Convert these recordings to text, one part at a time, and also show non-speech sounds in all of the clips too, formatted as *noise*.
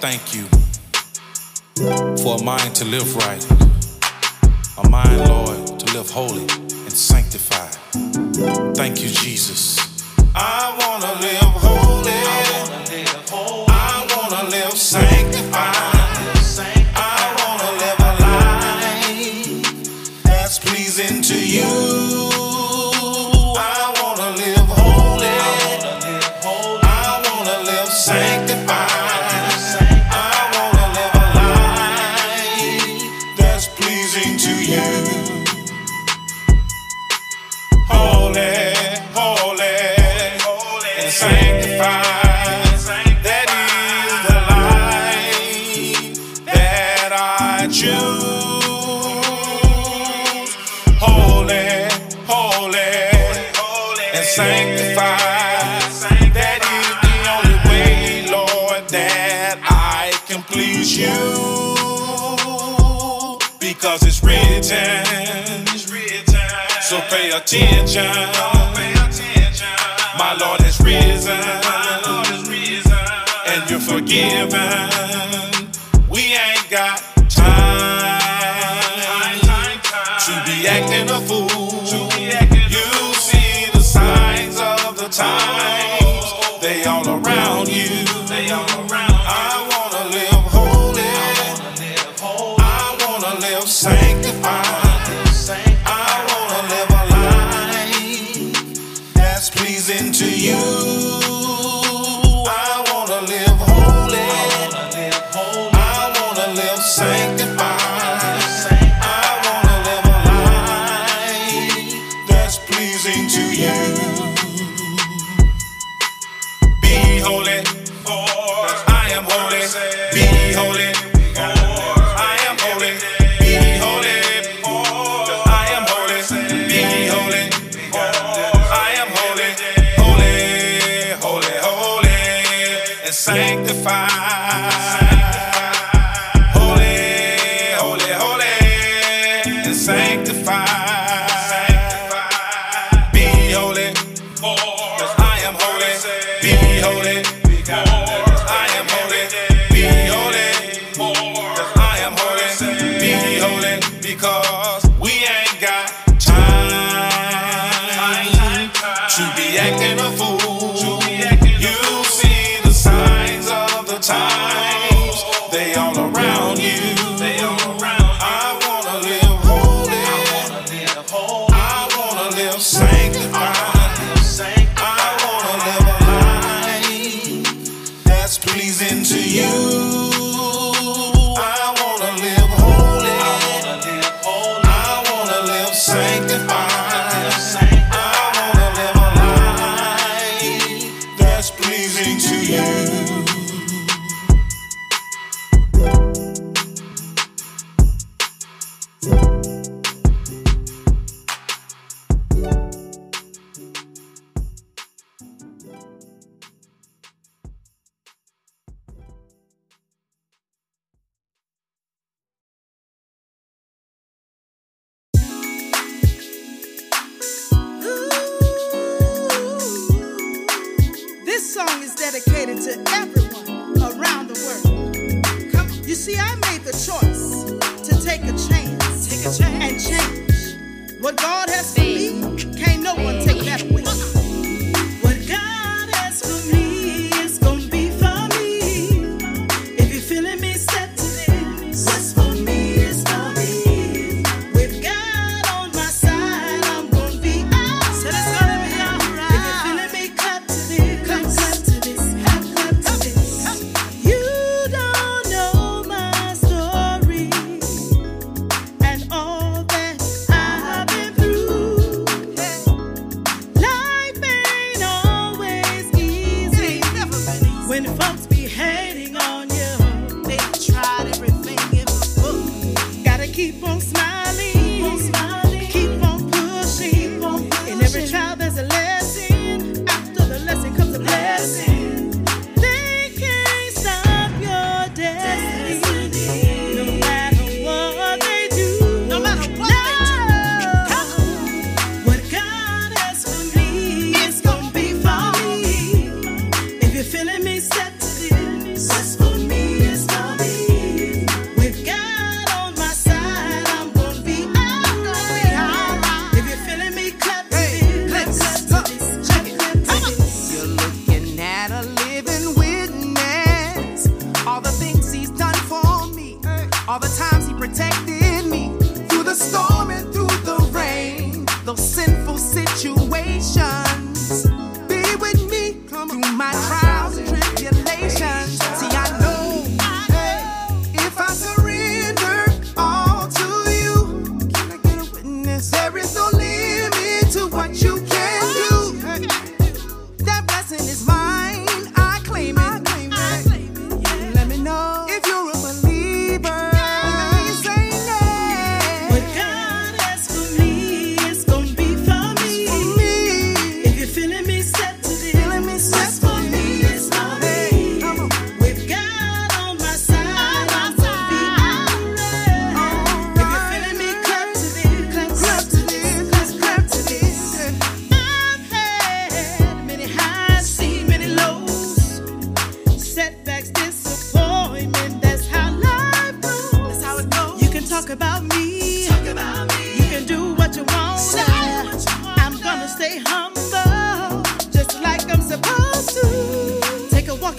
thank you for a mind to live right, a mind, Lord, to live holy and sanctified. Thank you, Jesus. I want to live holy. cause it's real time. So pay attention. My Lord is risen. And you're forgiven. We ain't got time to be acting a fool.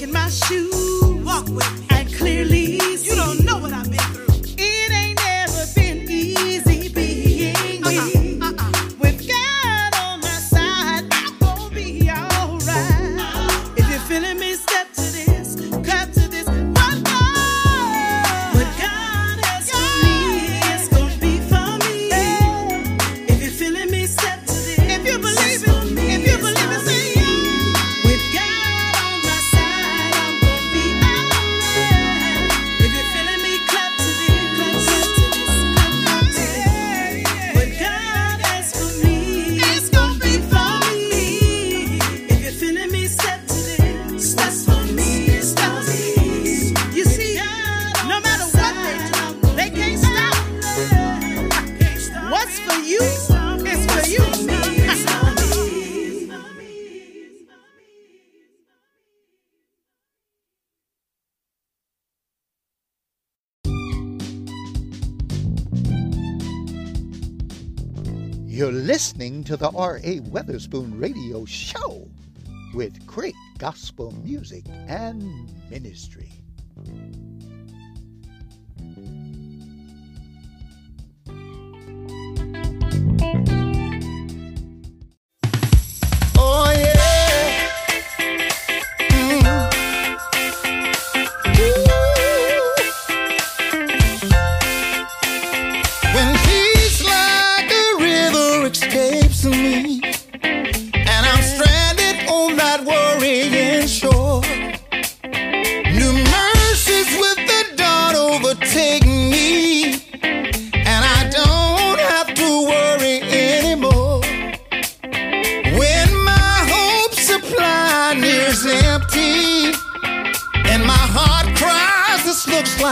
in my shoe. Walk with me. to the R.A. Weatherspoon Radio Show with great gospel music and ministry.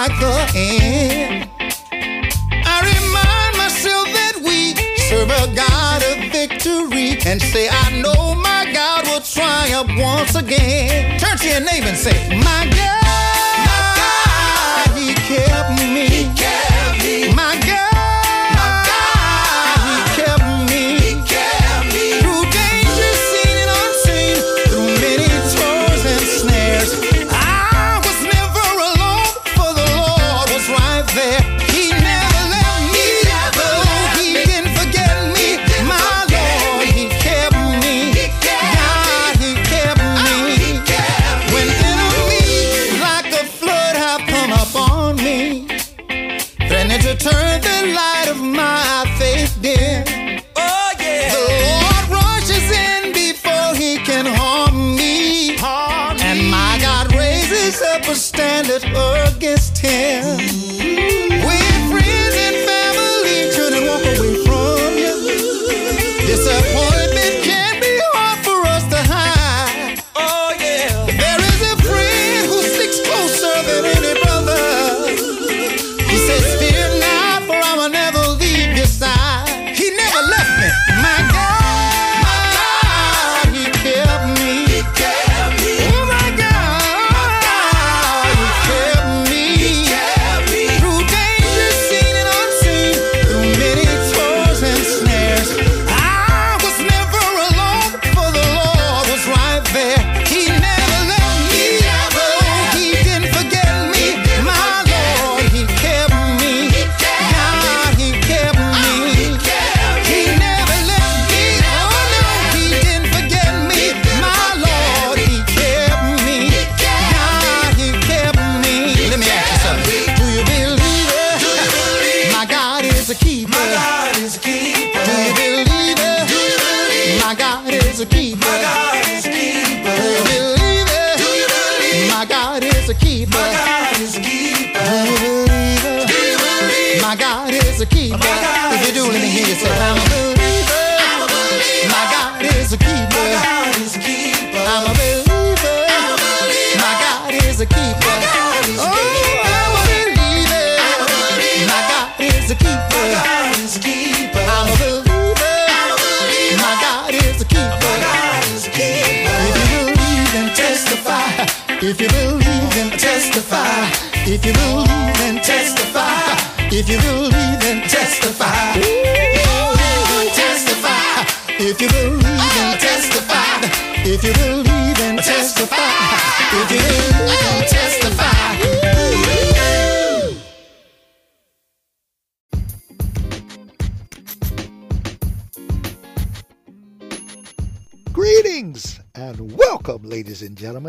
at the end. I remind myself that we serve a God of victory and say, I know my God will triumph once again. Turn to your neighbor and say, My God.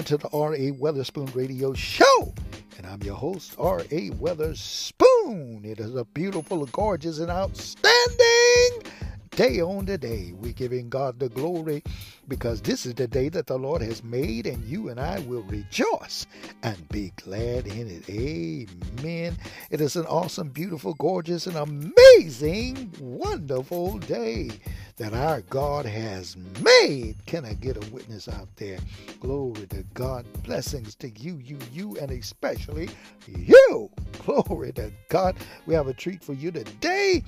To the R.A. Weatherspoon Radio Show. And I'm your host, R.A. Weatherspoon. It is a beautiful, gorgeous, and outstanding day on the day. We're giving God the glory because this is the day that the Lord has made, and you and I will rejoice and be glad in it. Amen. It is an awesome, beautiful, gorgeous, and amazing, wonderful day that our God has made. Can I get a witness out there? Glory to God. Blessings to you, you, you, and especially you. Glory to God. We have a treat for you today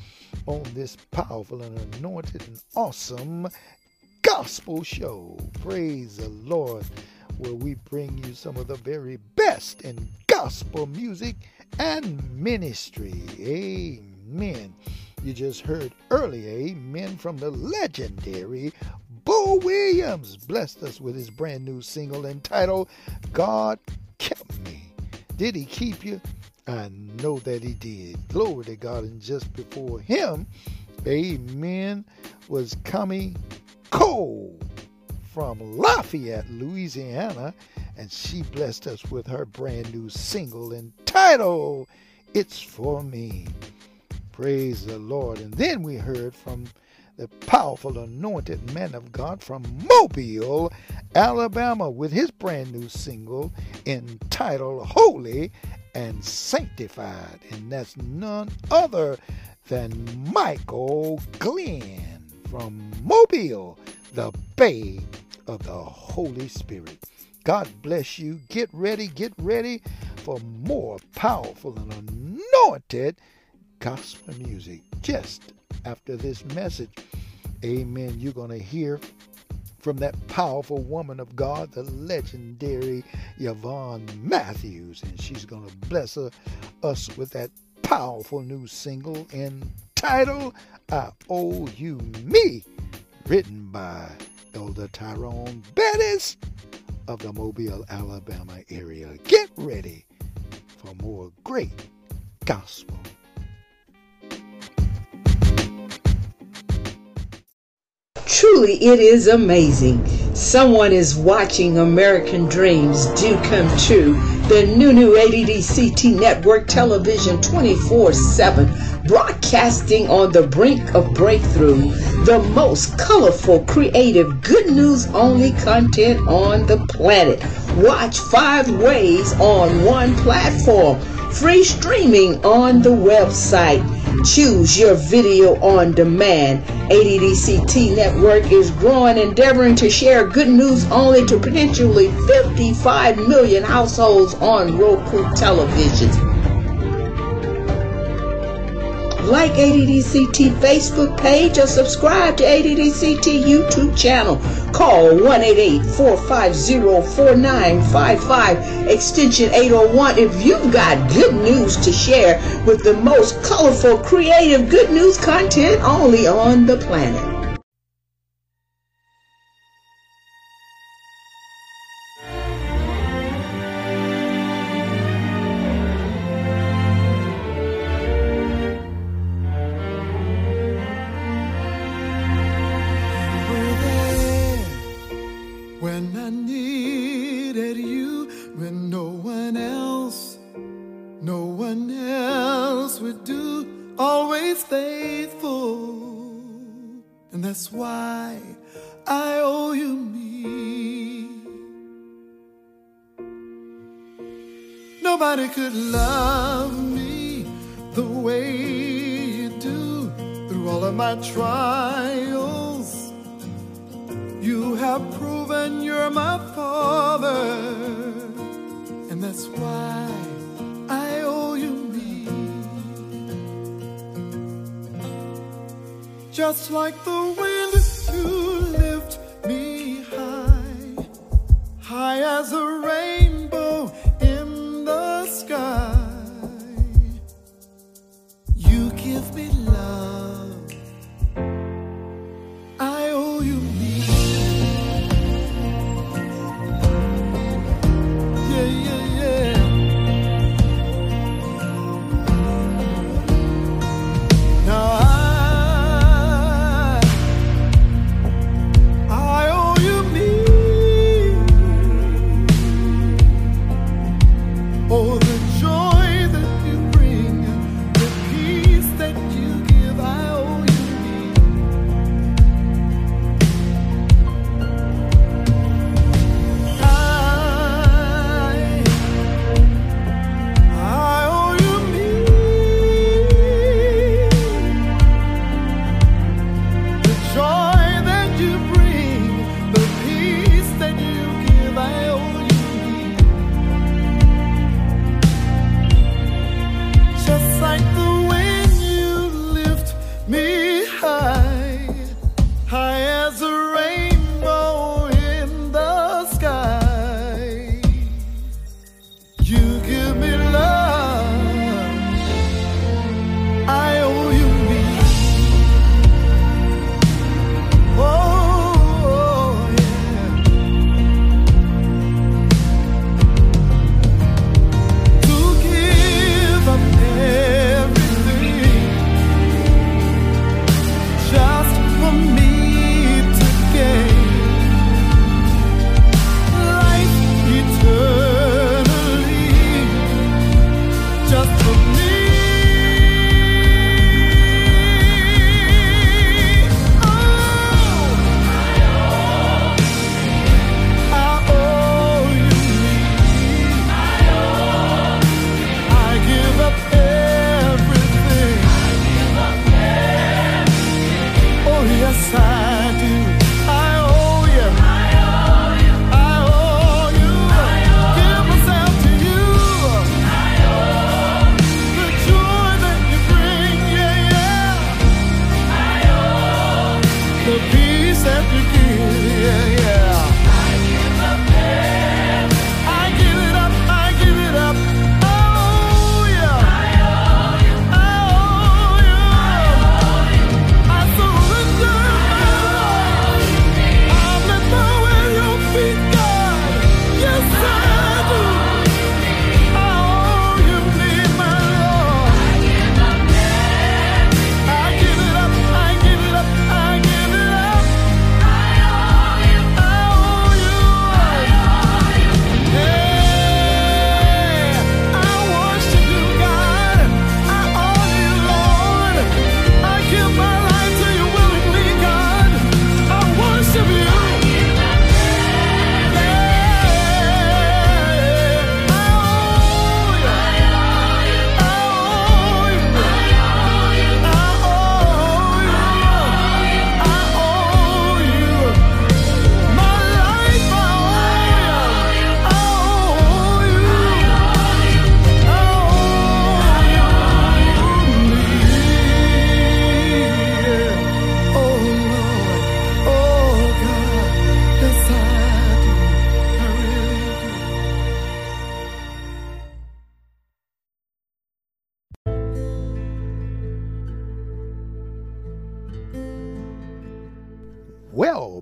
on this powerful and anointed and awesome gospel show. Praise the Lord, where we bring you some of the very best in gospel music and ministry. Amen. You just heard earlier, amen, from the legendary Bo Williams. Blessed us with his brand new single entitled God Kept Me. Did he keep you? I know that he did. Glory to God. And just before him, amen, was Kami Cole from Lafayette, Louisiana. And she blessed us with her brand new single entitled It's For Me. Praise the Lord. And then we heard from the powerful anointed man of God from Mobile, Alabama, with his brand new single entitled Holy and Sanctified. And that's none other than Michael Glenn from Mobile, the Bay of the Holy Spirit. God bless you. Get ready, get ready for more powerful and anointed gospel music just after this message. Amen. You're going to hear from that powerful woman of God, the legendary Yvonne Matthews, and she's going to bless her, us with that powerful new single entitled I uh, Owe oh You Me, written by Elder Tyrone Bettis of the Mobile, Alabama area. Get ready for more great gospel Truly, it is amazing. Someone is watching American Dreams Do Come True, the new new ADDCT network television 24 7, broadcasting on the brink of breakthrough, the most colorful, creative, good news only content on the planet. Watch five ways on one platform, free streaming on the website. Choose your video on demand. ADDCT Network is growing, endeavoring to share good news only to potentially 55 million households on Roku televisions. Like ADDCT Facebook page or subscribe to ADDCT YouTube channel. Call 1-888-450-4955 extension 801 if you've got good news to share with the most colorful, creative, good news content only on the planet. Nobody could love me the way you do through all of my trials. You have proven you're my father, and that's why I owe you me. Just like the wind, you lift me high, high as a rainbow you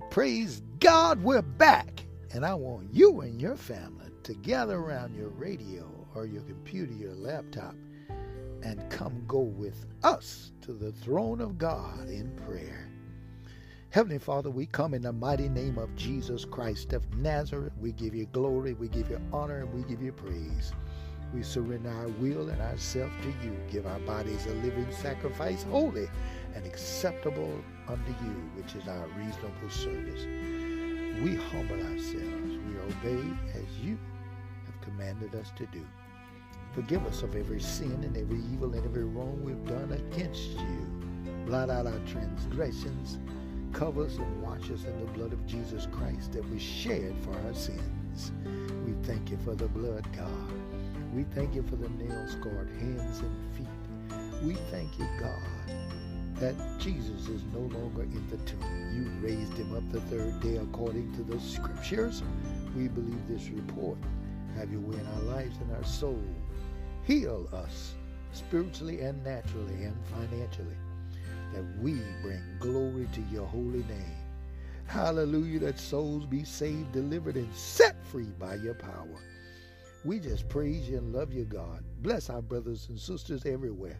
praise God, we're back. And I want you and your family to gather around your radio or your computer, your laptop, and come go with us to the throne of God in prayer. Heavenly Father, we come in the mighty name of Jesus Christ of Nazareth. We give you glory, we give you honor, and we give you praise. We surrender our will and ourselves to you. Give our bodies a living sacrifice, holy and acceptable unto you, which is our reasonable service. We humble ourselves. We obey as you have commanded us to do. Forgive us of every sin and every evil and every wrong we've done against you. Blot out our transgressions. Cover us and wash us in the blood of Jesus Christ that was shed for our sins. We thank you for the blood, God. We thank you for the nail-scarred hands and feet. We thank you, God, that Jesus is no longer in the tomb. You raised him up the third day according to the scriptures. We believe this report. Have your way in our lives and our soul. Heal us spiritually and naturally and financially, that we bring glory to your holy name. Hallelujah, that souls be saved, delivered, and set free by your power. We just praise you and love you, God. Bless our brothers and sisters everywhere.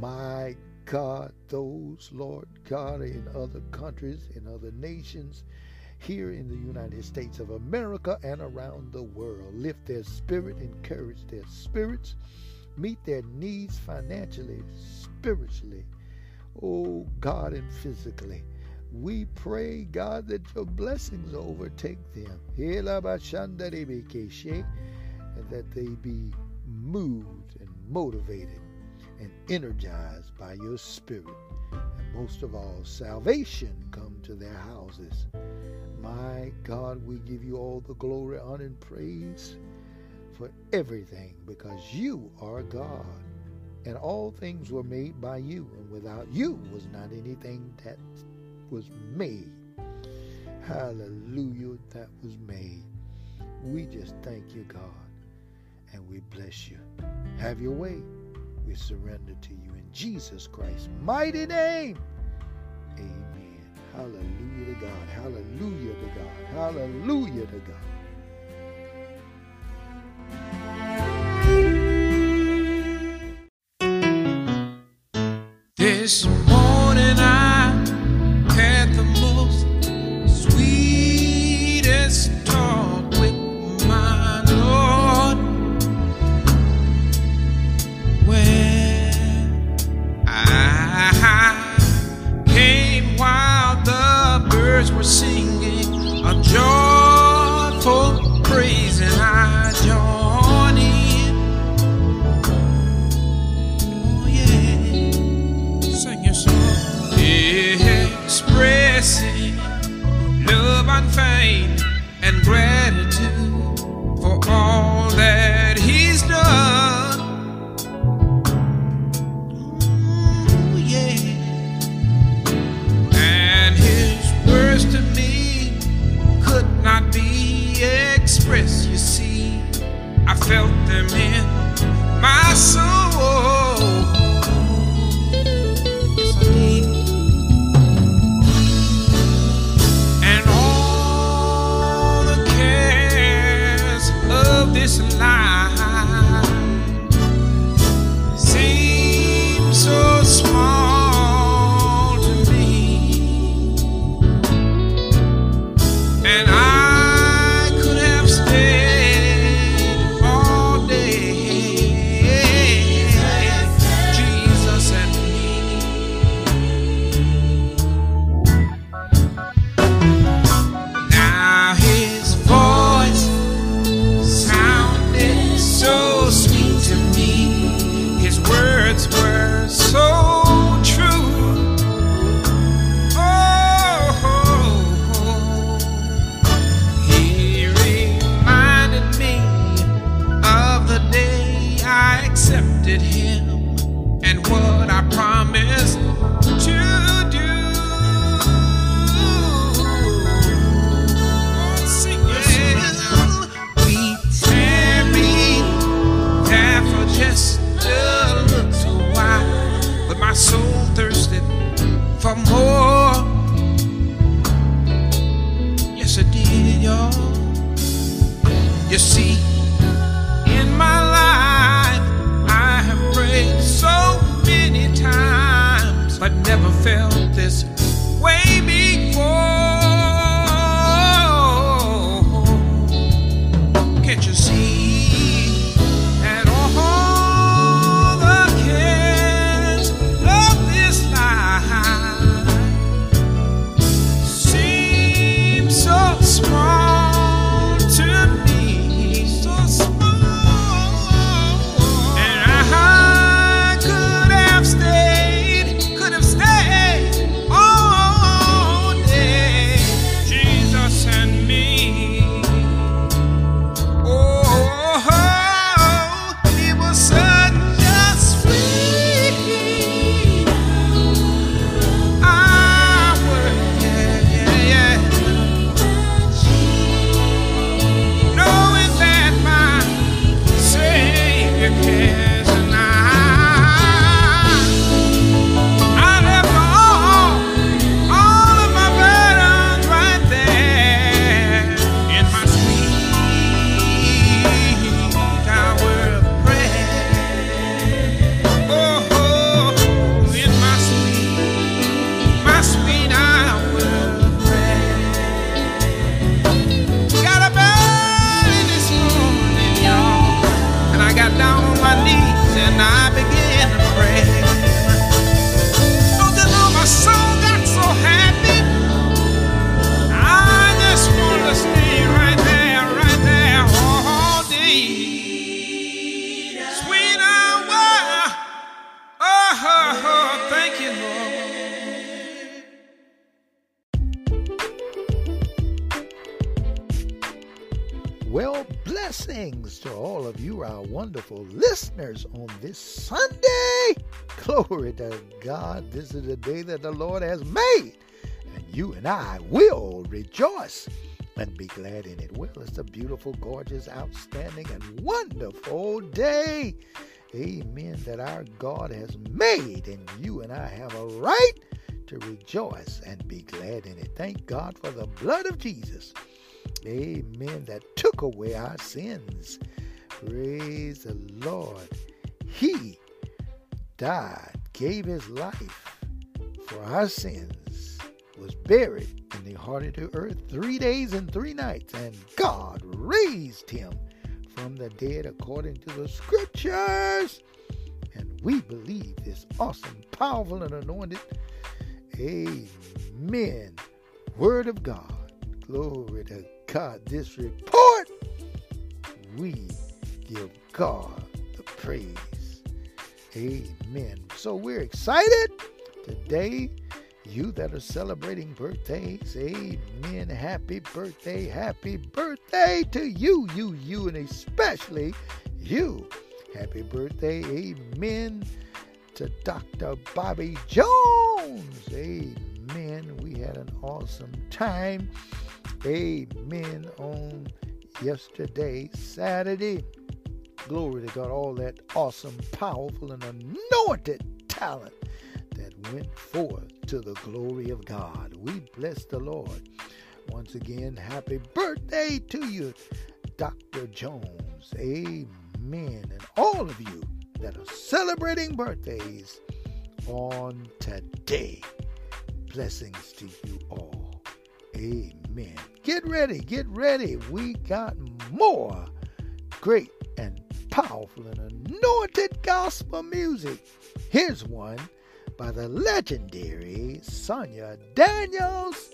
My God, those, Lord God, in other countries, in other nations, here in the United States of America and around the world. Lift their spirit, encourage their spirits, meet their needs financially, spiritually, oh God, and physically. We pray, God, that your blessings overtake them. And that they be moved and motivated and energized by your spirit. And most of all, salvation come to their houses. My God, we give you all the glory, honor, and praise for everything because you are God. And all things were made by you, and without you was not anything that was made. Hallelujah, that was made. We just thank you, God, and we bless you. Have your way. We surrender to you in Jesus Christ's mighty name. Amen. Hallelujah to God. Hallelujah to God. Hallelujah to God. This This is the day that the Lord has made, and you and I will rejoice and be glad in it. Well, it's a beautiful, gorgeous, outstanding, and wonderful day. Amen. That our God has made, and you and I have a right to rejoice and be glad in it. Thank God for the blood of Jesus. Amen. That took away our sins. Praise the Lord. He died, gave his life for our sins, was buried in the heart of the earth three days and three nights, and God raised him from the dead according to the scriptures. And we believe this awesome, powerful, and anointed Amen. Word of God. Glory to God. This report, we give God the praise. Amen. So we're excited today. You that are celebrating birthdays, amen. Happy birthday, happy birthday to you, you, you, and especially you. Happy birthday, amen to Dr. Bobby Jones. Amen. We had an awesome time. Amen. On yesterday, Saturday. Glory to God. All that awesome, powerful, and anointed talent that went forth to the glory of God. We bless the Lord. Once again, happy birthday to you, Dr. Jones. Amen. And all of you that are celebrating birthdays on today. Blessings to you all. Amen. Get ready, get ready. We got more great and powerful and anointed gospel music. Here's one by the legendary Sonia Daniels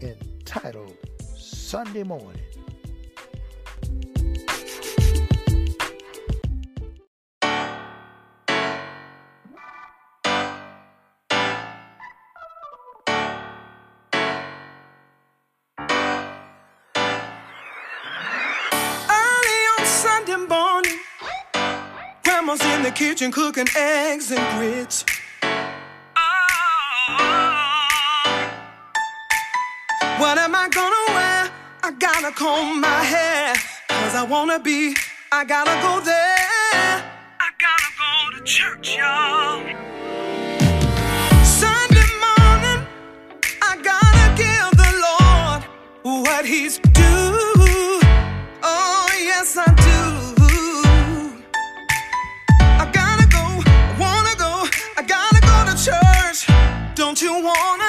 entitled Sunday Morning. In the kitchen cooking eggs and grits. What am I gonna wear? I gotta comb my hair. Cause I wanna be, I gotta go there. I gotta go to church, y'all. Sunday morning, I gotta give the Lord what He's due. Don't you wanna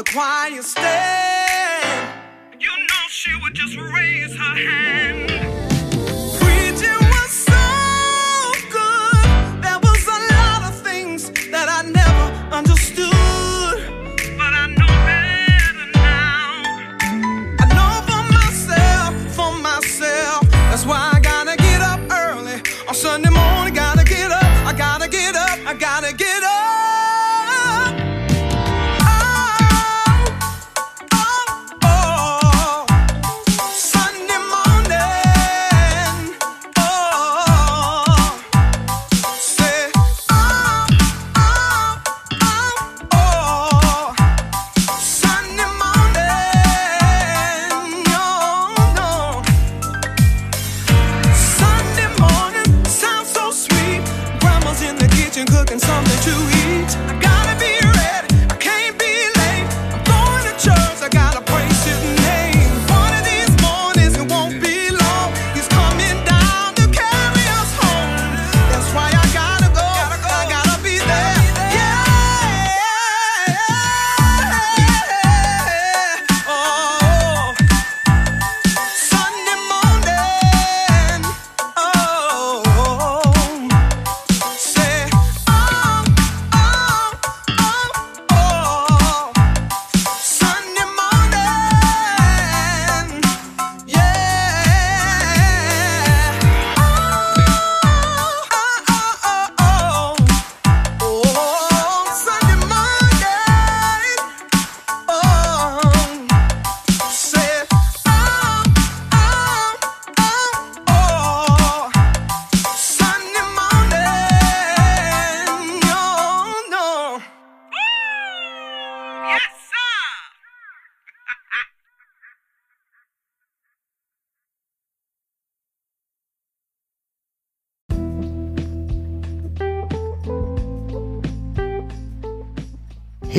the choir stand.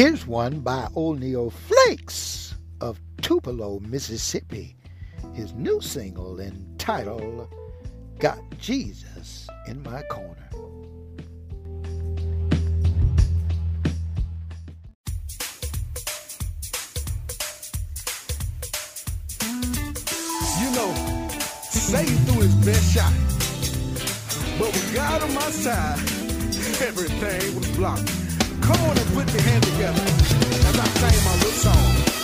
Here's one by Old Flakes of Tupelo, Mississippi. His new single entitled Got Jesus in My Corner. You know, Satan threw his best shot. But with God on my side, *laughs* everything was blocked. Come on and put your hand together as I sing my little song.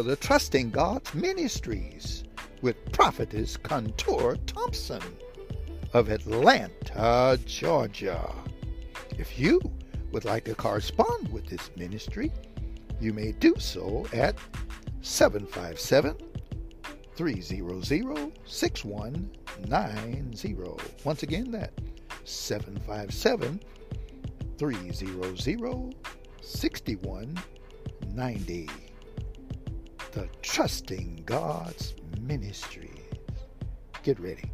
for the Trusting God's Ministries with Prophetess Contour Thompson of Atlanta, Georgia. If you would like to correspond with this ministry, you may do so at 757 300 6190. Once again, that 757 300 6190 the Trusting God's Ministries. Get ready.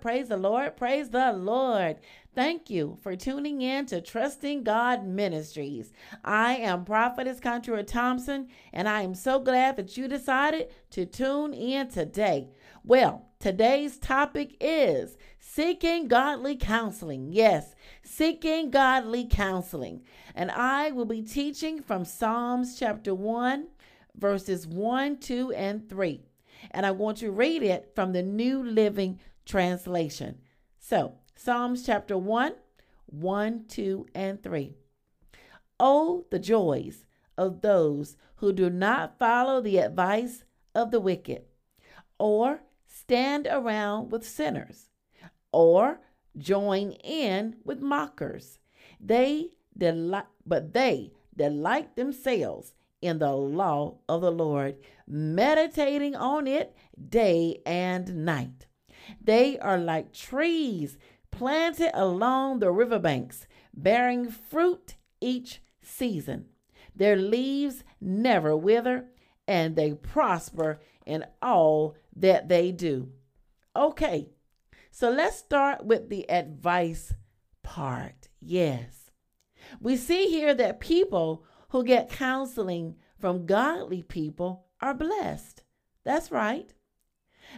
Praise the Lord, praise the Lord. Thank you for tuning in to Trusting God Ministries. I am Prophetess Contra Thompson, and I am so glad that you decided to tune in today. Well, today's topic is seeking godly counseling. Yes, seeking godly counseling. And I will be teaching from Psalms chapter 1, verses 1, 2, and 3 and I want to read it from the New Living Translation. So, Psalms chapter 1, 1, 2, and 3. Oh, the joys of those who do not follow the advice of the wicked, or stand around with sinners, or join in with mockers. They delight, but they delight themselves in the law of the Lord, meditating on it day and night. They are like trees planted along the riverbanks, bearing fruit each season. Their leaves never wither, and they prosper in all that they do. Okay, so let's start with the advice part. Yes. We see here that people who get counseling from godly people are blessed. That's right.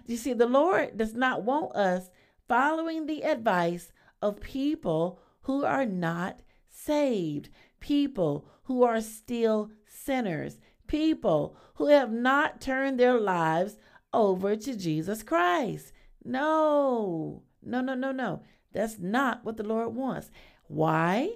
You see, the Lord does not want us following the advice of people who are not saved, people who are still sinners, people who have not turned their lives over to Jesus Christ. No, no, no, no, no. That's not what the Lord wants. Why?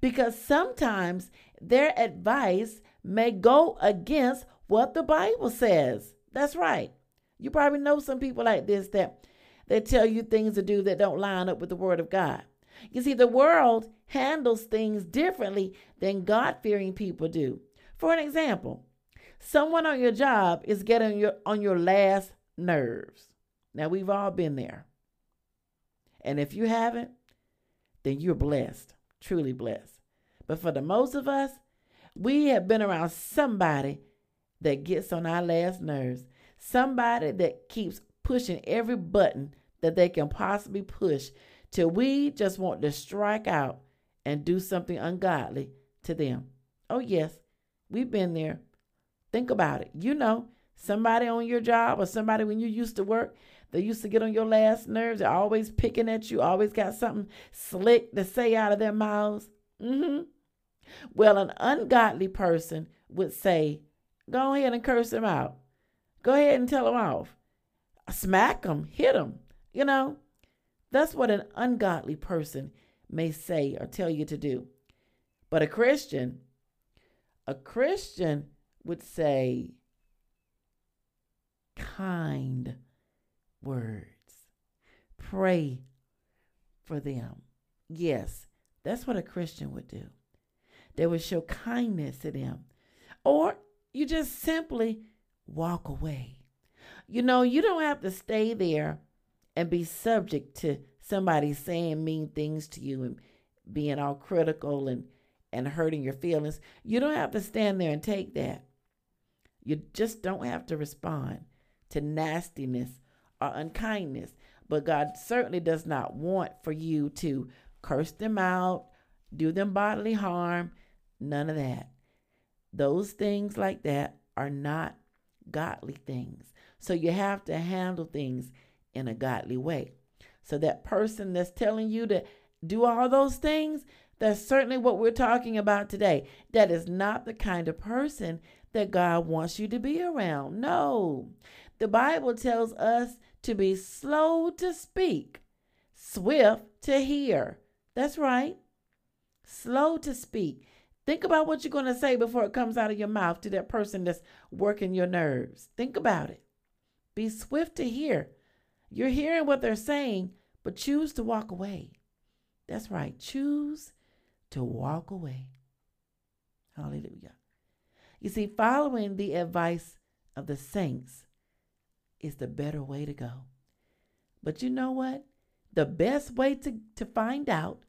Because sometimes their advice may go against what the Bible says. That's right. You probably know some people like this that they tell you things to do that don't line up with the Word of God. You see, the world handles things differently than God fearing people do. For an example, someone on your job is getting your, on your last nerves. Now, we've all been there. And if you haven't, then you're blessed, truly blessed. But for the most of us, we have been around somebody that gets on our last nerves, somebody that keeps pushing every button that they can possibly push till we just want to strike out and do something ungodly to them. Oh, yes, we've been there. Think about it. You know, somebody on your job or somebody when you used to work, they used to get on your last nerves. They're always picking at you, always got something slick to say out of their mouths. Mm-hmm. Well, an ungodly person would say, Go ahead and curse them out. Go ahead and tell them off. Smack them, hit them. You know, that's what an ungodly person may say or tell you to do. But a Christian, a Christian would say kind words. Pray for them. Yes, that's what a Christian would do They would show kindness to them. Or you just simply walk away. You know, you don't have to stay there and be subject to somebody saying mean things to you and being all critical and and hurting your feelings. You don't have to stand there and take that. You just don't have to respond to nastiness or unkindness. But God certainly does not want for you to curse them out, do them bodily harm, None of that. Those things like that are not godly things. So you have to handle things in a godly way. So that person that's telling you to do all those things, that's certainly what we're talking about today. That is not the kind of person that God wants you to be around. No. The Bible tells us to be slow to speak, swift to hear. That's right. Slow to speak. Think about what you're going to say before it comes out of your mouth to that person that's working your nerves. Think about it. Be swift to hear. You're hearing what they're saying, but choose to walk away. That's right. Choose to walk away. Hallelujah. You see, following the advice of the saints is the better way to go. But you know what? The best way to, to find out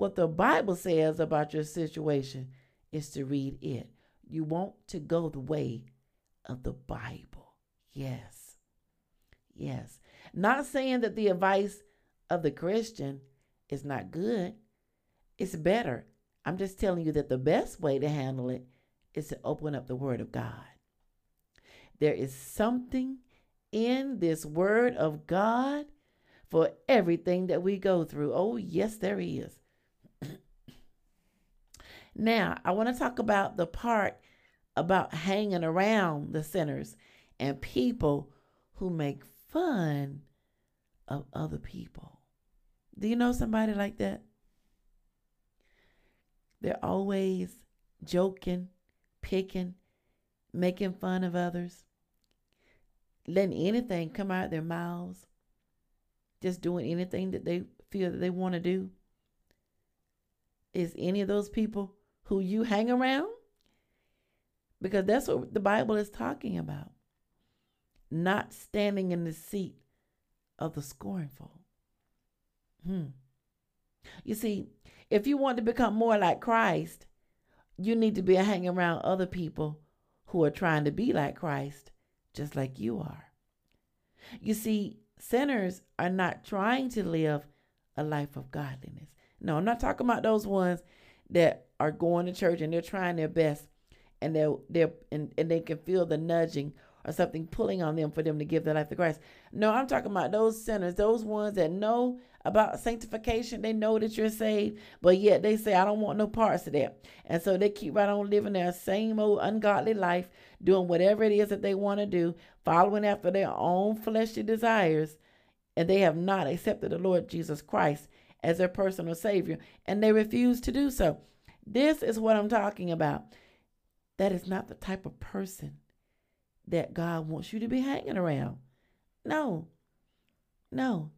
what the Bible says about your situation is to read it. You want to go the way of the Bible. Yes. Yes. Not saying that the advice of the Christian is not good, it's better. I'm just telling you that the best way to handle it is to open up the Word of God. There is something in this Word of God for everything that we go through. Oh, yes, there is. Now, I want to talk about the part about hanging around the sinners and people who make fun of other people. Do you know somebody like that? They're always joking, picking, making fun of others, letting anything come out of their mouths, just doing anything that they feel that they want to do. Is any of those people who you hang around? Because that's what the Bible is talking about. Not standing in the seat of the scornful. Hmm. You see, if you want to become more like Christ, you need to be hanging around other people who are trying to be like Christ, just like you are. You see, sinners are not trying to live a life of godliness. No, I'm not talking about those ones that are going to church and they're trying their best and they're they're and, and they can feel the nudging or something pulling on them for them to give their life to Christ. No, I'm talking about those sinners, those ones that know about sanctification. They know that you're saved, but yet they say, I don't want no parts of that. And so they keep right on living their same old ungodly life, doing whatever it is that they want to do, following after their own fleshly desires. And they have not accepted the Lord Jesus Christ as their personal Savior, and they refuse to do so. This is what I'm talking about. That is not the type of person that God wants you to be hanging around. No, no.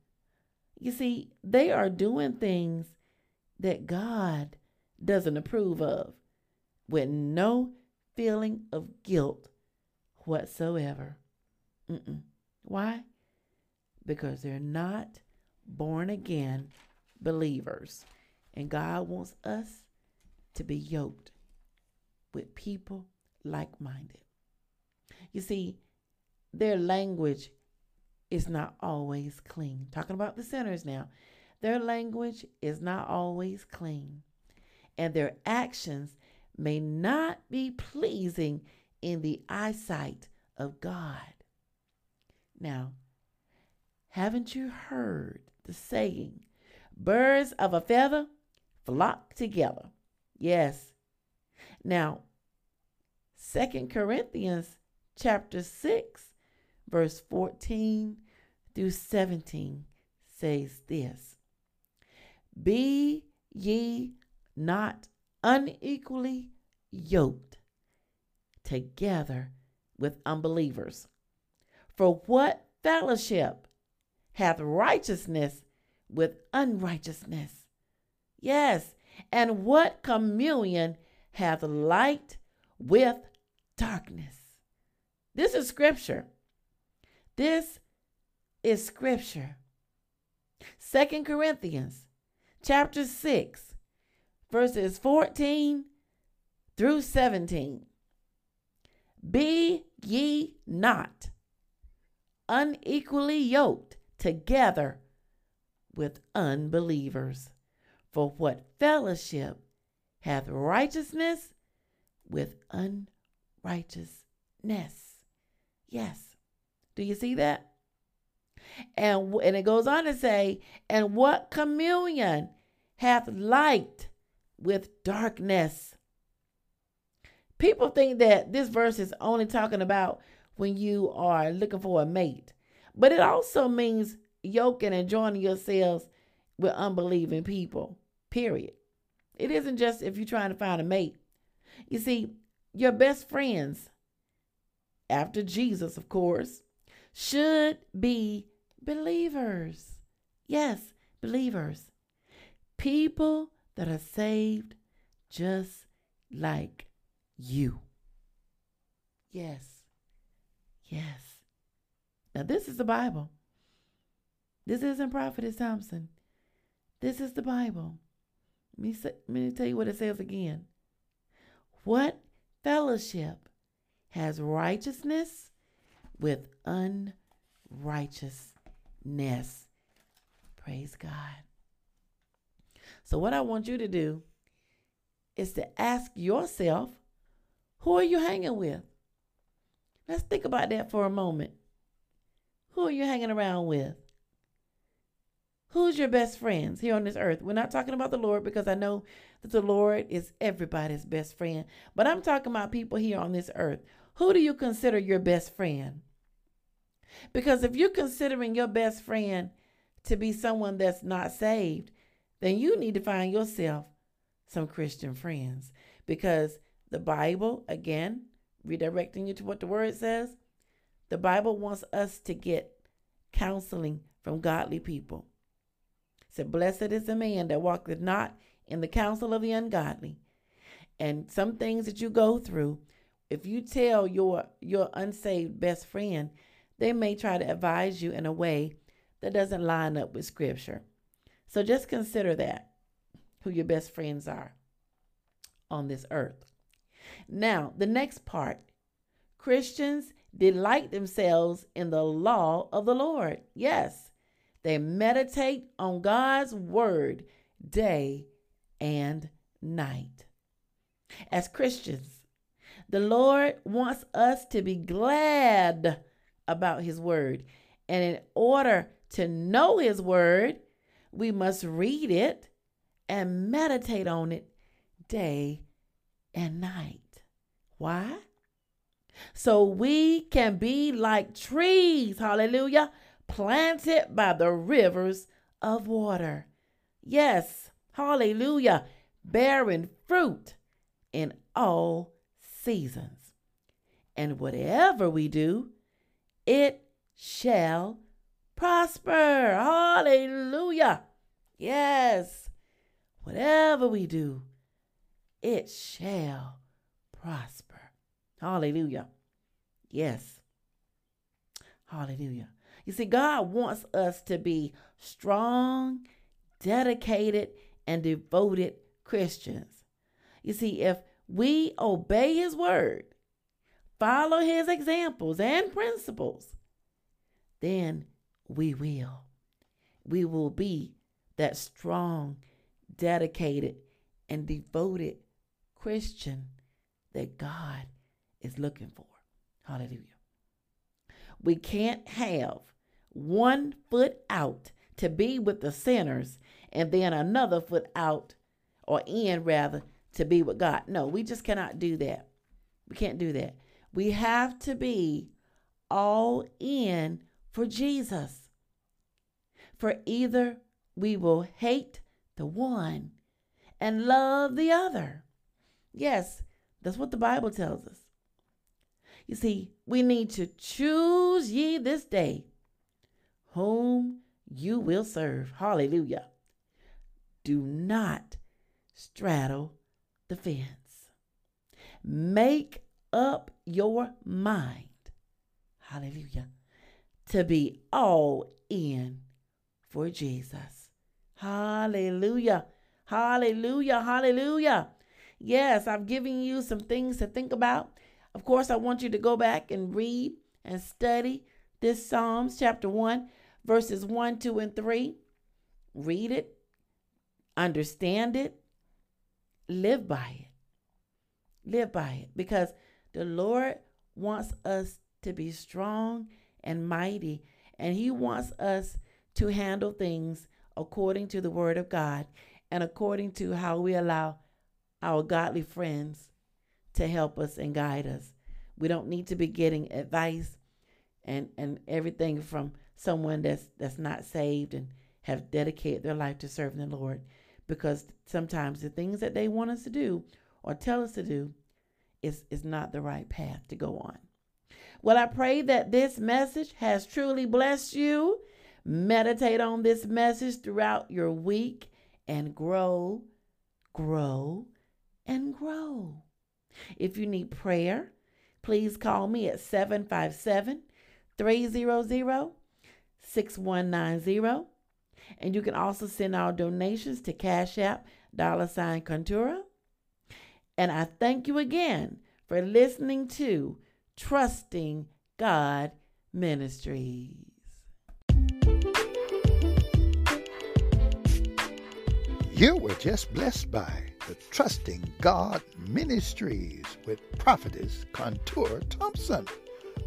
You see, they are doing things that God doesn't approve of with no feeling of guilt whatsoever. Mm-mm. Why? Because they're not born again believers. And God wants us to be yoked with people like minded. You see, their language is not always clean. Talking about the sinners now. Their language is not always clean, and their actions may not be pleasing in the eyesight of God. Now, haven't you heard the saying, birds of a feather flock together? Yes. Now, Second Corinthians chapter 6, verse 14 through 17 says this Be ye not unequally yoked together with unbelievers. For what fellowship hath righteousness with unrighteousness? Yes, and what communion hath light with darkness? This is scripture. This is scripture. Second Corinthians chapter 6 verses 14 through 17. Be ye not unequally yoked together with unbelievers. For what fellowship hath righteousness with unrighteousness? Yes. Do you see that? And, and it goes on to say, and what communion hath light with darkness? People think that this verse is only talking about when you are looking for a mate, but it also means yoking and joining yourselves with unbelieving people, period. It isn't just if you're trying to find a mate. You see, your best friends after Jesus, of course, should be believers. Yes, believers. People that are saved just like you. Yes. Yes. Now, this is the Bible. This isn't Prophetess Thompson. This is the Bible. Me, say, let me tell you what it says again. What fellowship has righteousness with unrighteousness? Praise God. So, what I want you to do is to ask yourself who are you hanging with? Let's think about that for a moment. Who are you hanging around with? Who's your best friends here on this earth? We're not talking about the Lord because I know that the Lord is everybody's best friend, but I'm talking about people here on this earth. Who do you consider your best friend? Because if you're considering your best friend to be someone that's not saved, then you need to find yourself some Christian friends. Because the Bible, again, redirecting you to what the word says, the Bible wants us to get counseling from godly people. Said, Blessed is the man that walketh not in the counsel of the ungodly. And some things that you go through, if you tell your your unsaved best friend, they may try to advise you in a way that doesn't line up with scripture. So just consider that who your best friends are on this earth. Now, the next part Christians delight themselves in the law of the Lord. Yes, they meditate on God's word day and night. As Christians, the Lord wants us to be glad about His word. And in order to know His word, we must read it and meditate on it day and night. Why? So we can be like trees, hallelujah, planted by the rivers of water. Yes, hallelujah, bearing fruit in all seasons. And whatever we do, it shall prosper. Hallelujah. Yes, whatever we do, it shall prosper. Hallelujah. Yes. Hallelujah. You see, God wants us to be strong, dedicated, and devoted Christians. You see, if we obey His word, follow His examples and principles, then we will. We will be that strong, dedicated, and devoted Christian that God is looking for. Hallelujah. We can't have one foot out to be with the sinners and then another foot out or in rather to be with God. No, we just cannot do that. We can't do that. We have to be all in for Jesus. For either we will hate the one and love the other. Yes, that's what the Bible tells us. You see, we need to choose ye this day whom you will serve. Hallelujah. Do not straddle the fence. Make up your mind. Hallelujah. To be all in for Jesus. Hallelujah. Hallelujah. Hallelujah. Yes, I've given you some things to think about. Of course, I want you to go back and read and study this Psalms chapter 1, verses 1, 2, and 3. Read it, understand it, live by it. Live by it because the Lord wants us to be strong and mighty, and He wants us to handle things according to the Word of God and according to how we allow our godly friends to help us and guide us. We don't need to be getting advice and, and everything from someone that's that's not saved and have dedicated their life to serving the Lord because sometimes the things that they want us to do or tell us to do is, is not the right path to go on. Well, I pray that this message has truly blessed you. Meditate on this message throughout your week and grow, grow, and grow. If you need prayer, please call me at 757 300 6190. And you can also send all donations to Cash App, dollar sign Contura. And I thank you again for listening to Trusting God Ministries. You were just blessed by the Trusting God Ministries with Prophetess Contour Thompson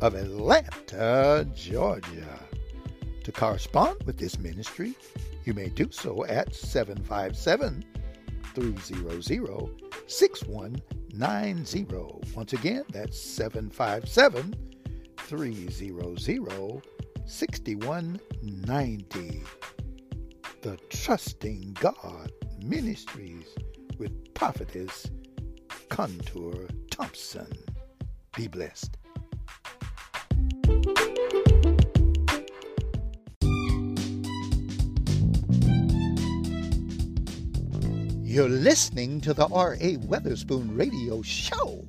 of Atlanta, Georgia. To correspond with this ministry, you may do so at 757 300 6190. Once again, that's 757 300 6190. The Trusting God Ministries with Prophetess Contour Thompson. Be blessed. You're listening to the R.A. Weatherspoon Radio Show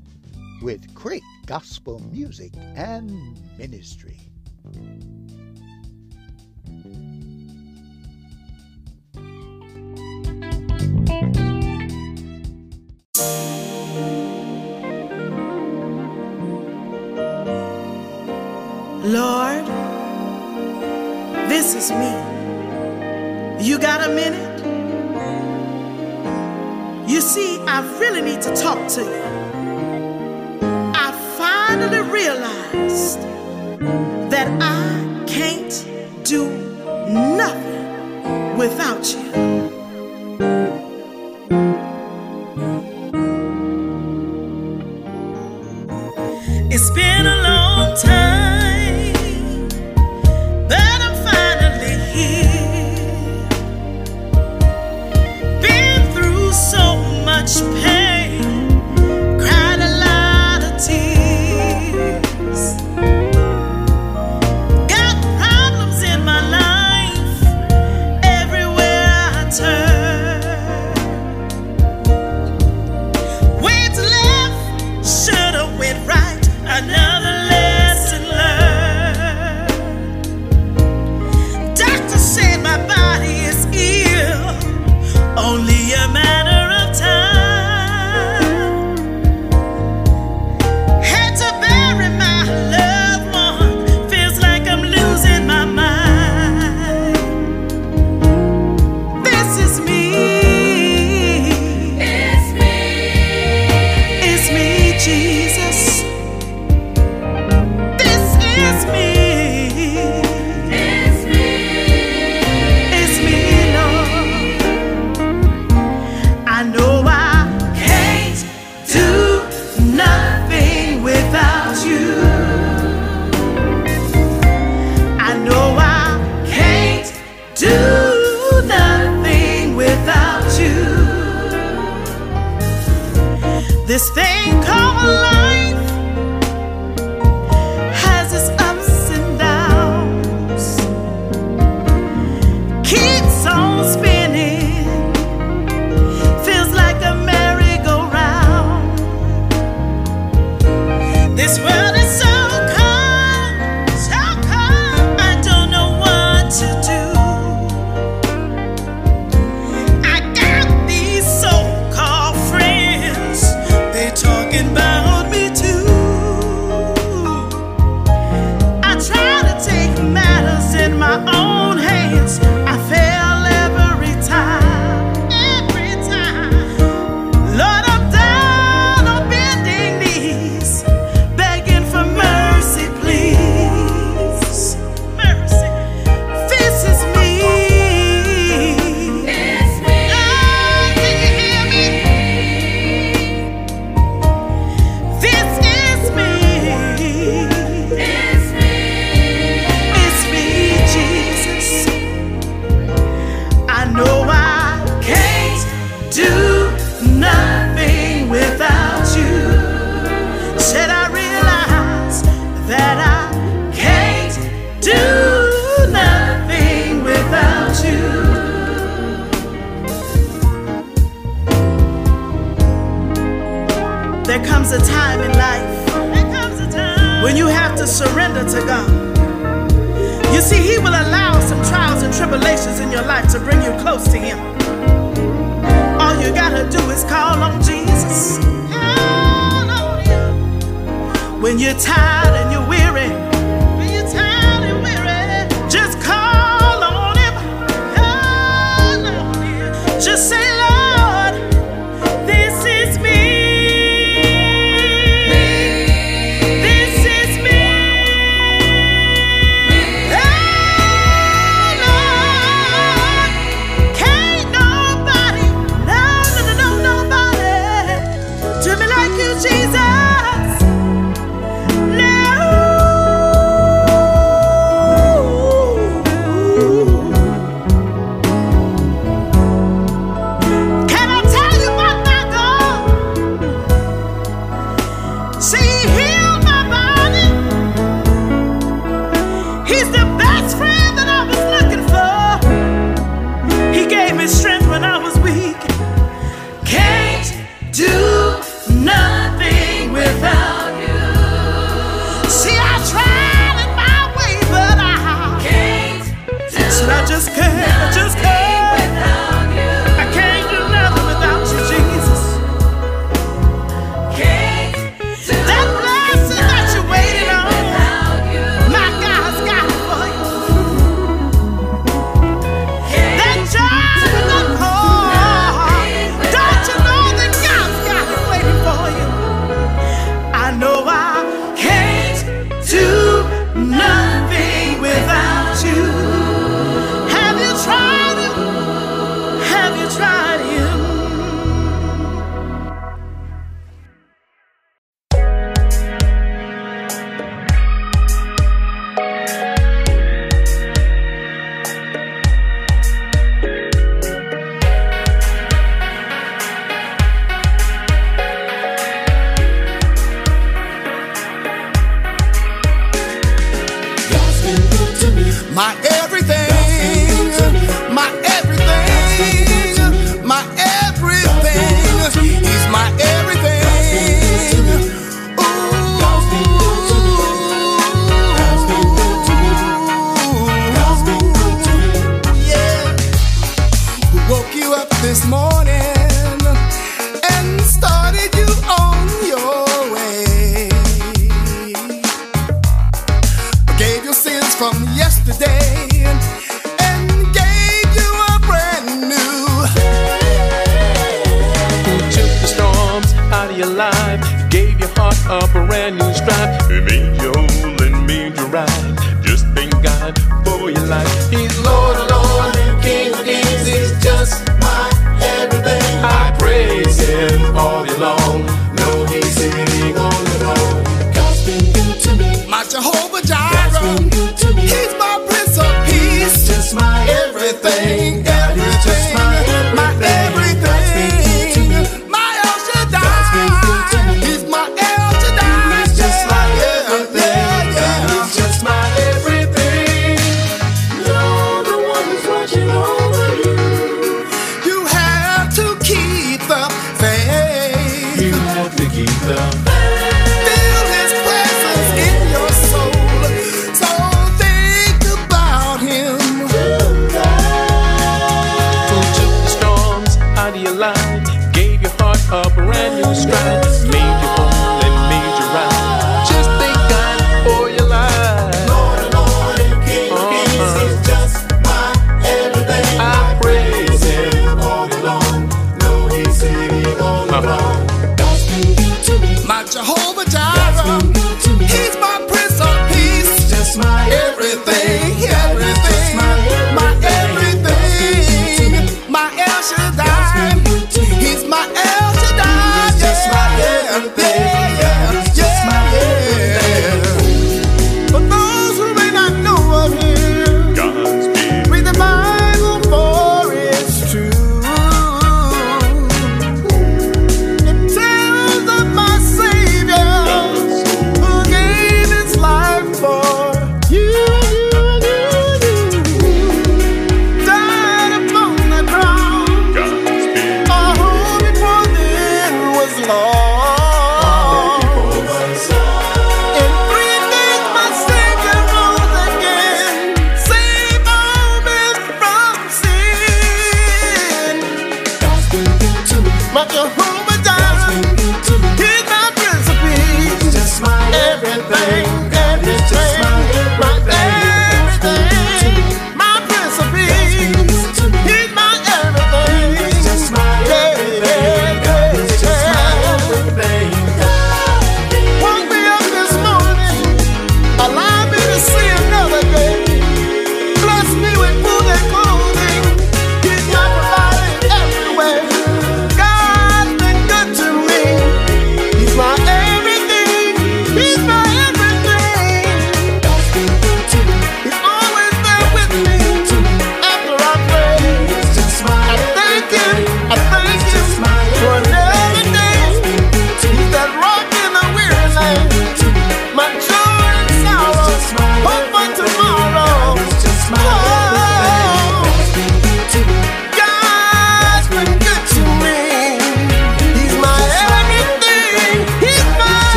with great gospel music and ministry.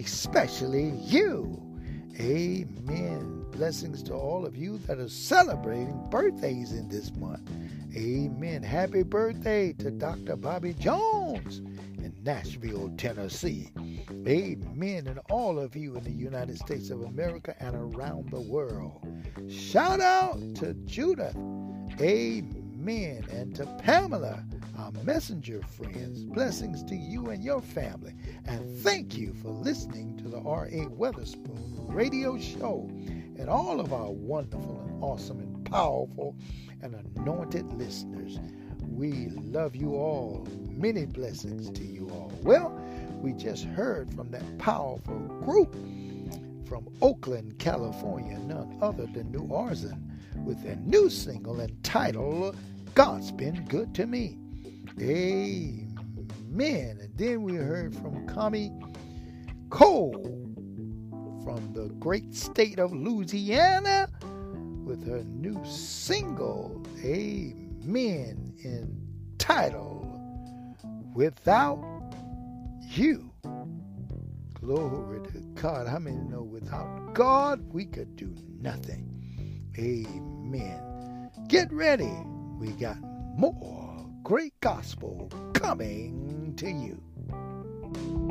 especially you. Amen. Blessings to all of you that are celebrating birthdays in this month. Amen. Happy birthday to Dr. Bobby Jones in Nashville, Tennessee. Amen. And all of you in the United States of America and around the world. Shout out to Judith. Amen. And to Pamela our messenger friends, blessings to you and your family. And thank you for listening to the R.A. Weatherspoon radio show and all of our wonderful and awesome and powerful and anointed listeners. We love you all. Many blessings to you all. Well, we just heard from that powerful group from Oakland, California, none other than New Arzen, with their new single entitled God's Been Good to Me. Amen. And then we heard from Kami Cole from the great state of Louisiana with her new single, Amen, entitled Without You. Glory to God. How many know without God we could do nothing? Amen. Get ready. We got more great gospel coming to you.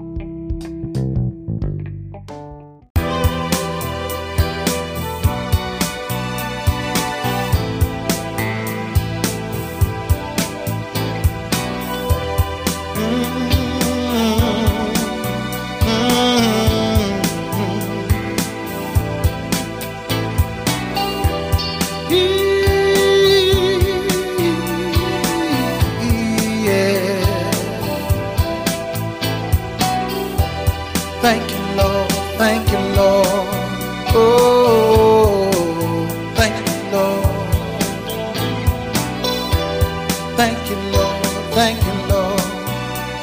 Thank you, Lord.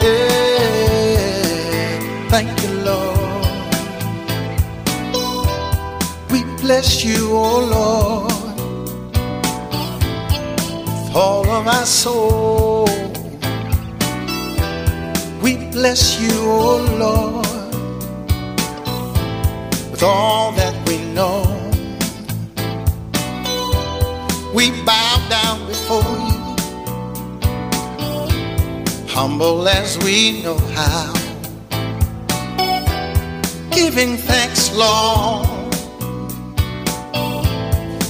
Yeah. Thank you, Lord. We bless you, oh Lord, all of our soul. We bless you, oh Lord with all that we know. We bow down before you, humble as we know how, giving thanks, Lord,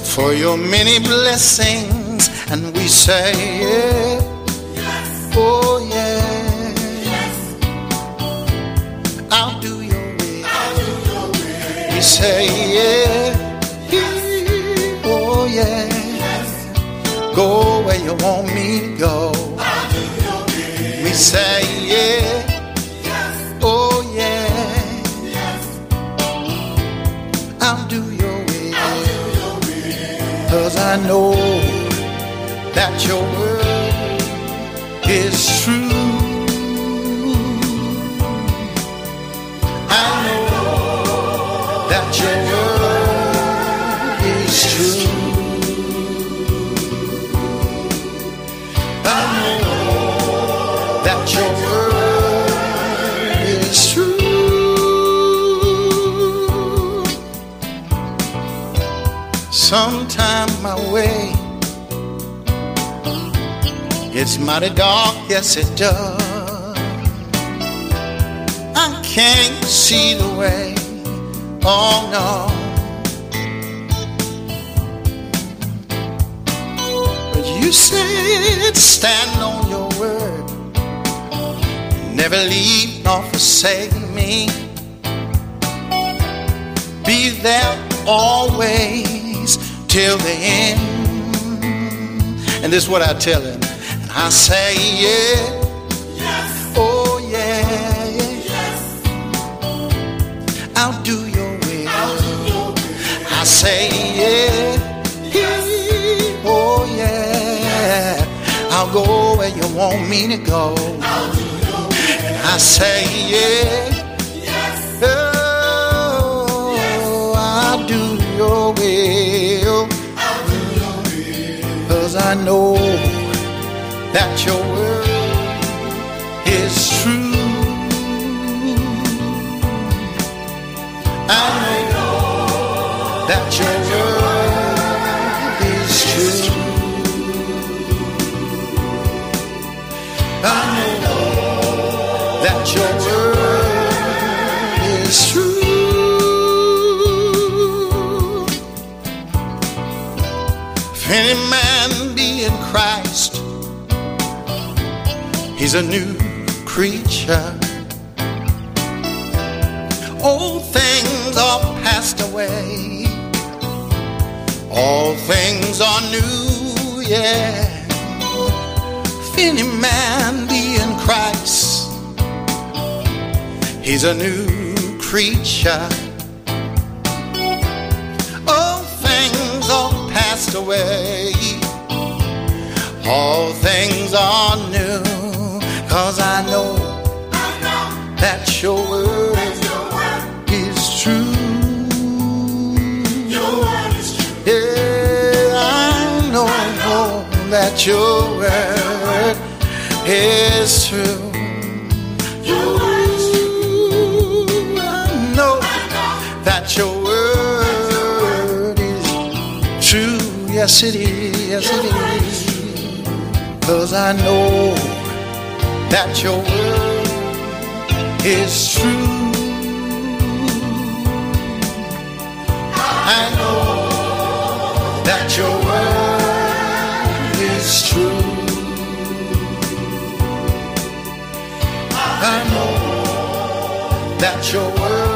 for your many blessings, and we say, yeah, oh yeah, I'll do your will. We say, yeah, oh yeah, go where you want me to go. Say, yeah, oh yeah, I'll do your will. Cause I know that your word is true. I know that your word Sometime my way it's mighty dark, yes it does. I can't see the way. Oh no. But you said stand on your word. Never leave nor forsake me. Be there always till the end. And this is what I tell him. And I say, yeah. Oh yeah, yeah. I'll do your will. I say, yeah. Oh, yeah. I'll go where you want me to go. And I say, yeah. Your will. Cause I know that your word is true. I know that your word is true. I know that your word a new creature. Old things are passed away. All things are new, yeah. If any man be in Christ, he's a new creature. All things are passed away. All things are new. Cause I know, that your word, is true. Yeah, I know that your word is true. I know that your word is true. Yes, it is. Yes, it is. Cause I know that your word is true. I know that your word is true. I know that your word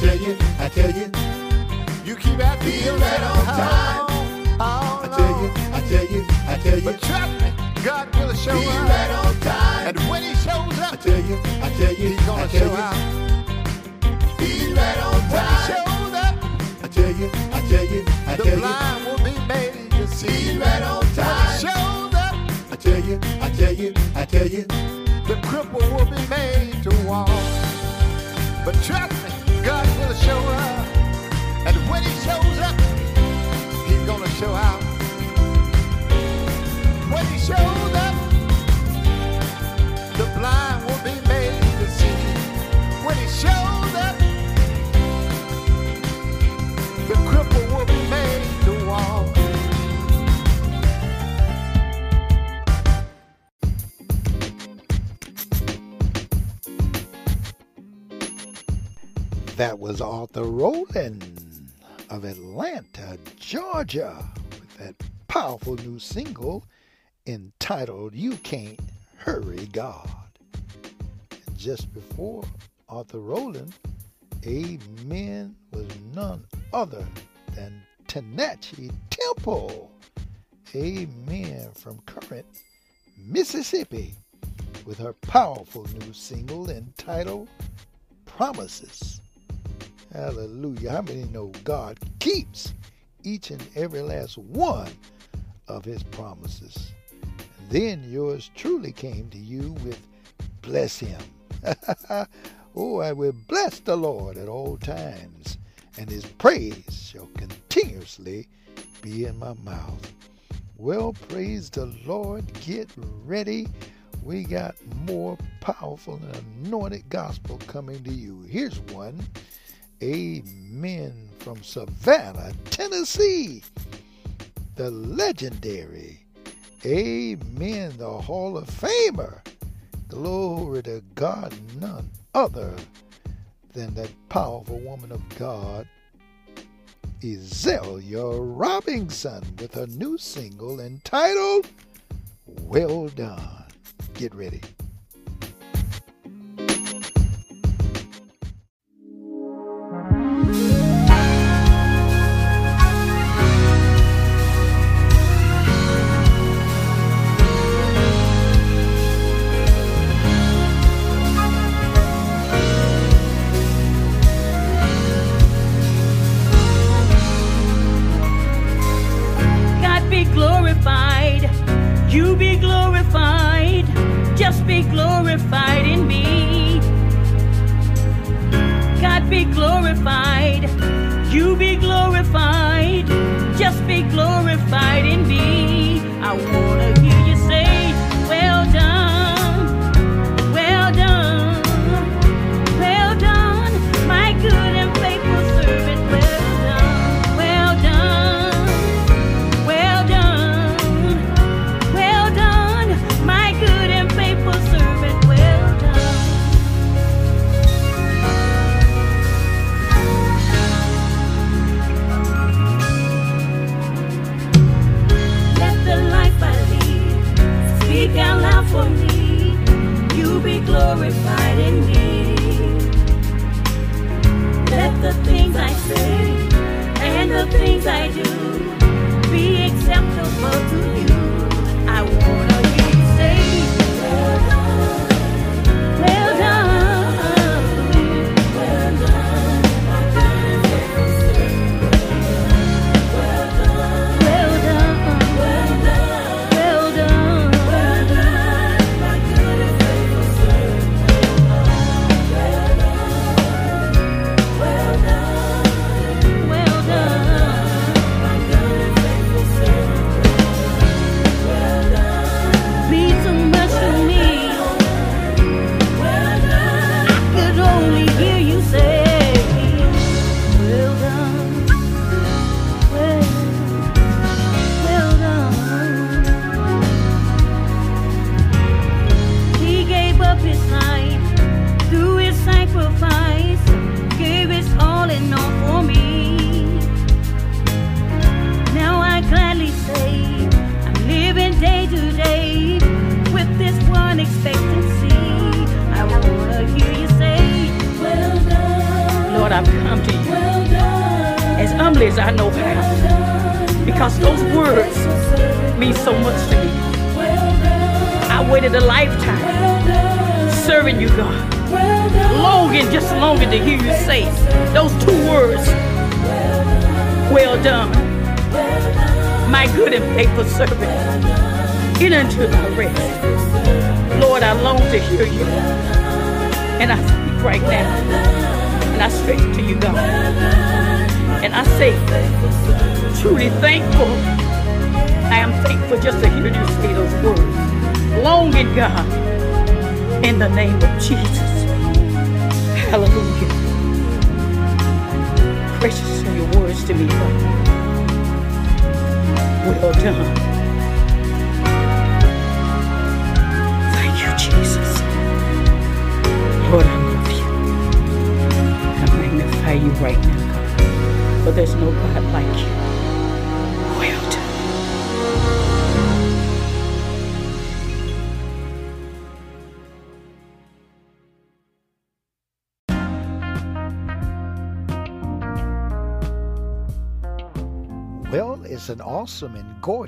tell you, I tell you, you keep asking He's right on time. I tell you, I tell you, I tell you, but trust me, God will show He's up. right on time. And when He shows up, I tell you, I tell you, He's gonna show out. He's right on time. When He shows up, I tell you, I tell you, I tell you, the blind will be made to see. He's right on time. When He shows up, I tell you, I tell you, I tell you, the cripple will be made to walk. But trust me, God will show up. And when He shows up, He's gonna show out. When He shows That was Arthur Rowland of Atlanta, Georgia, with that powerful new single entitled You Can't Hurry God. And just before Arthur Rowland, Amen was none other than Tenachi Temple. Amen from Corinth Mississippi with her powerful new single entitled Promises. Hallelujah. How many know God keeps each and every last one of his promises? Then yours truly came to you with bless him. *laughs* oh, I will bless the Lord at all times, and his praise shall continuously be in my mouth. Well, praise the Lord. Get ready. We got more powerful and anointed gospel coming to you. Here's one. Amen from Savannah, Tennessee. The legendary Amen, the Hall of Famer. Glory to God, none other than that powerful woman of God, Ezelia Robinson, with her new single entitled Well Done. Get ready.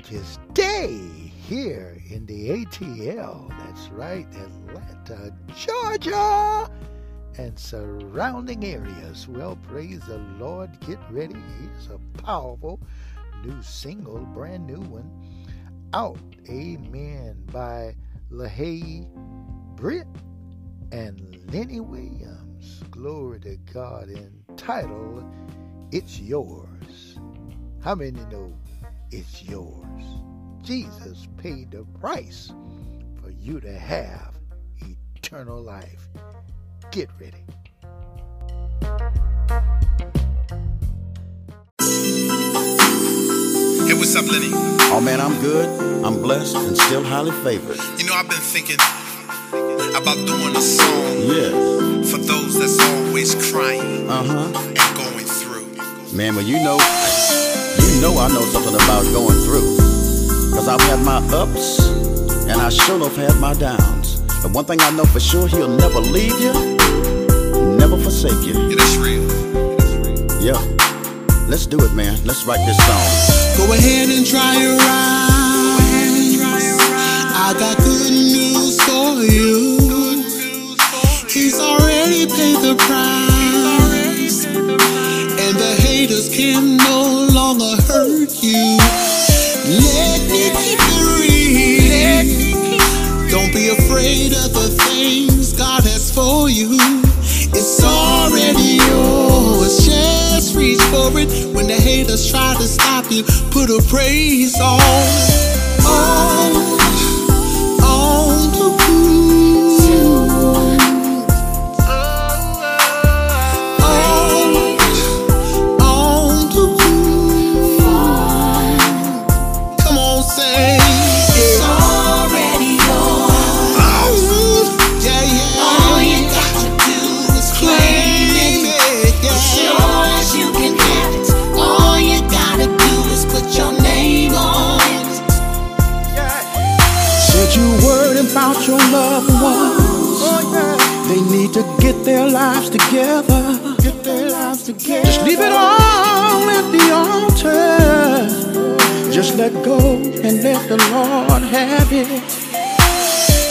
Gorgeous day here in the ATL. That's right, Atlanta, Georgia, and surrounding areas. Well, praise the Lord. Get ready. Here's a powerful new single, brand new one, out. Amen. By LaHaye Britt and Lenny Williams. Glory to God. Entitled, It's Yours. How many know it's yours? Jesus paid the price for you to have eternal life. Get ready. Hey, what's up, Lenny? Oh man, I'm good. I'm blessed and still highly favored. You know, I've been thinking about doing a song Yeah. for those that's always crying Uh huh. and going through. Man, well, you know, you know I know something about going through. Cause I've had my ups and I sure enough had my downs. But one thing I know for sure, he'll never leave you, never forsake you. Yeah, that's real. Yeah. Let's do it, man. Let's write this song. Go ahead and try your eyes. I got good news for you. He's already paid the price. And the haters can no Haters try to stop you, put a praise on. On, let go and let the Lord have it.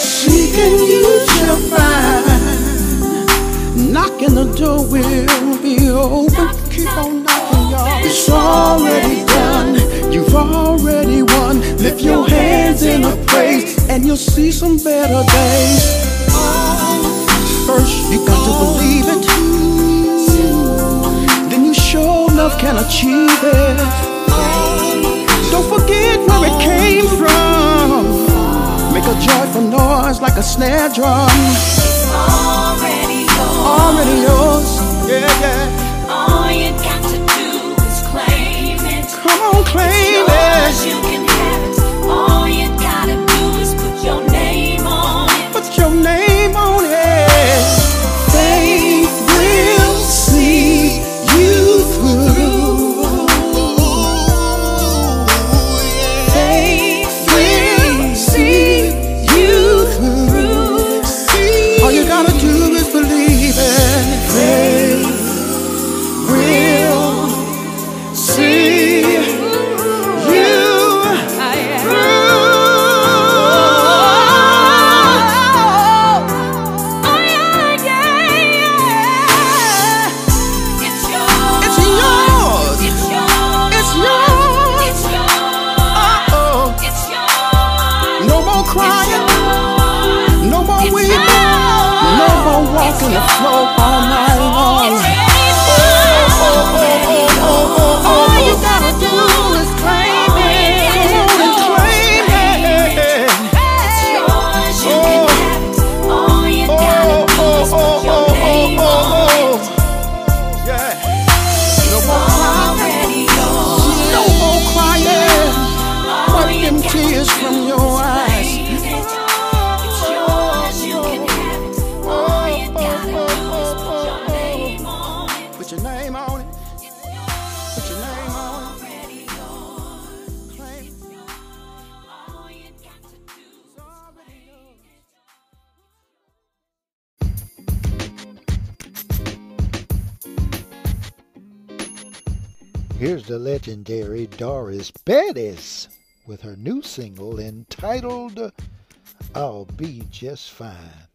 She can use your fire. Knocking the door will be open. Keep on knocking, y'all. It's already done. You've already won. Lift your hands in a praise, and you'll see some better days. First, you got to believe it. Then you show love can achieve it. Don't forget where it came oh. from. Make a joyful noise like a snare drum. It's already yours. Already yours. Yeah, yeah. with her new single entitled I'll Be Just Fine.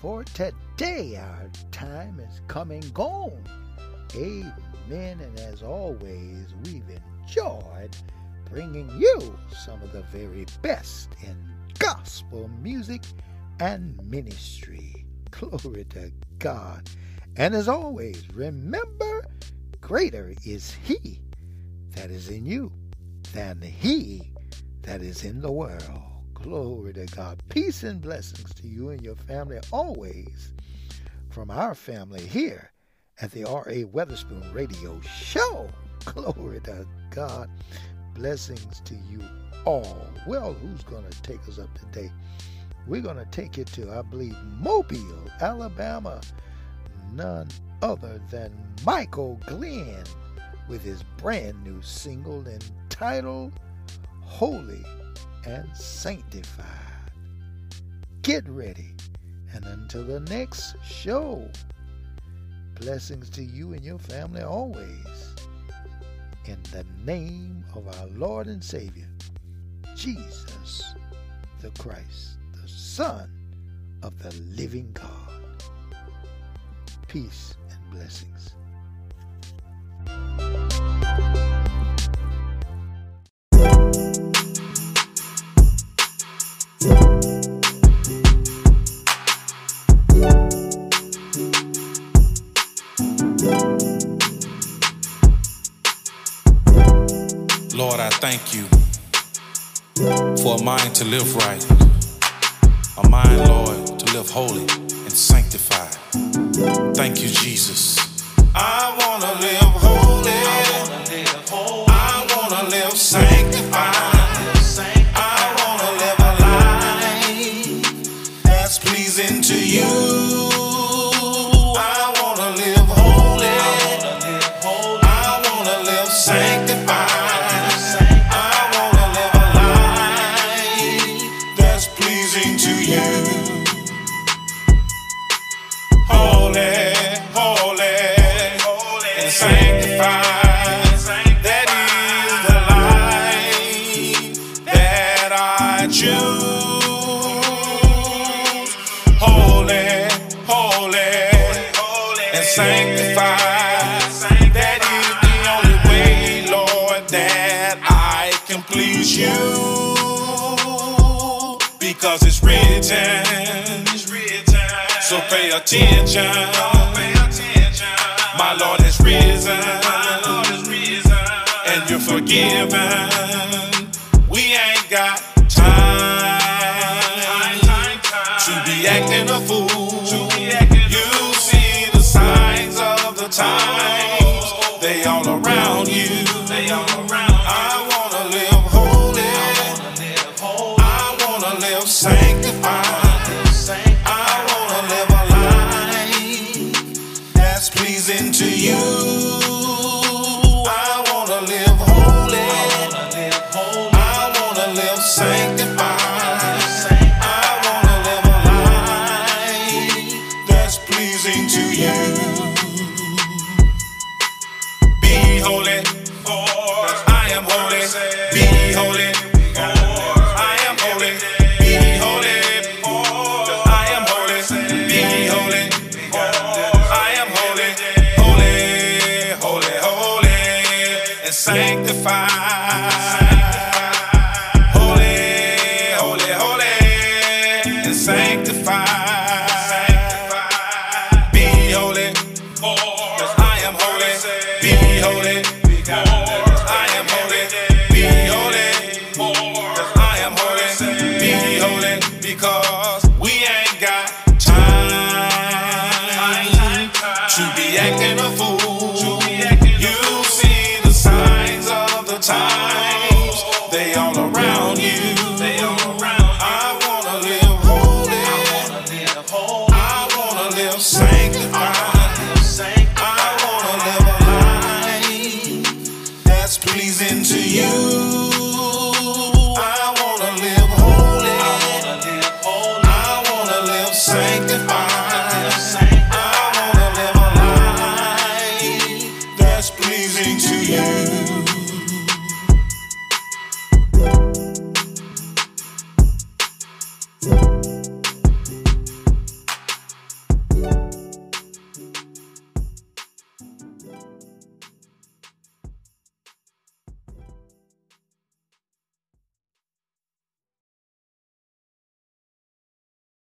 For today. Our time is come and gone. Amen. And as always, we've enjoyed bringing you some of the very best in gospel music and ministry. *laughs* Glory to God. And as always, remember, greater is He that is in you than He that is in the world. Glory to God. Peace and blessings to you and your family always from our family here at the R.A. Weatherspoon Radio Show. *laughs* Glory to God. Blessings to you all. Well, who's going to take us up today? We're going to take you to, I believe, Mobile, Alabama. None other than Michael Glenn with his brand new single entitled Holy and Sanctified. Get ready. And until the next show, blessings to you and your family always. In the name of our Lord and Savior, Jesus the Christ, the Son of the living God. Peace and blessings. Lord, I thank you for a mind to live right, a mind, Lord, to live holy and sanctified. Thank you, Jesus. I want to live holy. Written. So pay attention. My Lord has risen. And you're forgiven. We ain't got time to be acting a fool.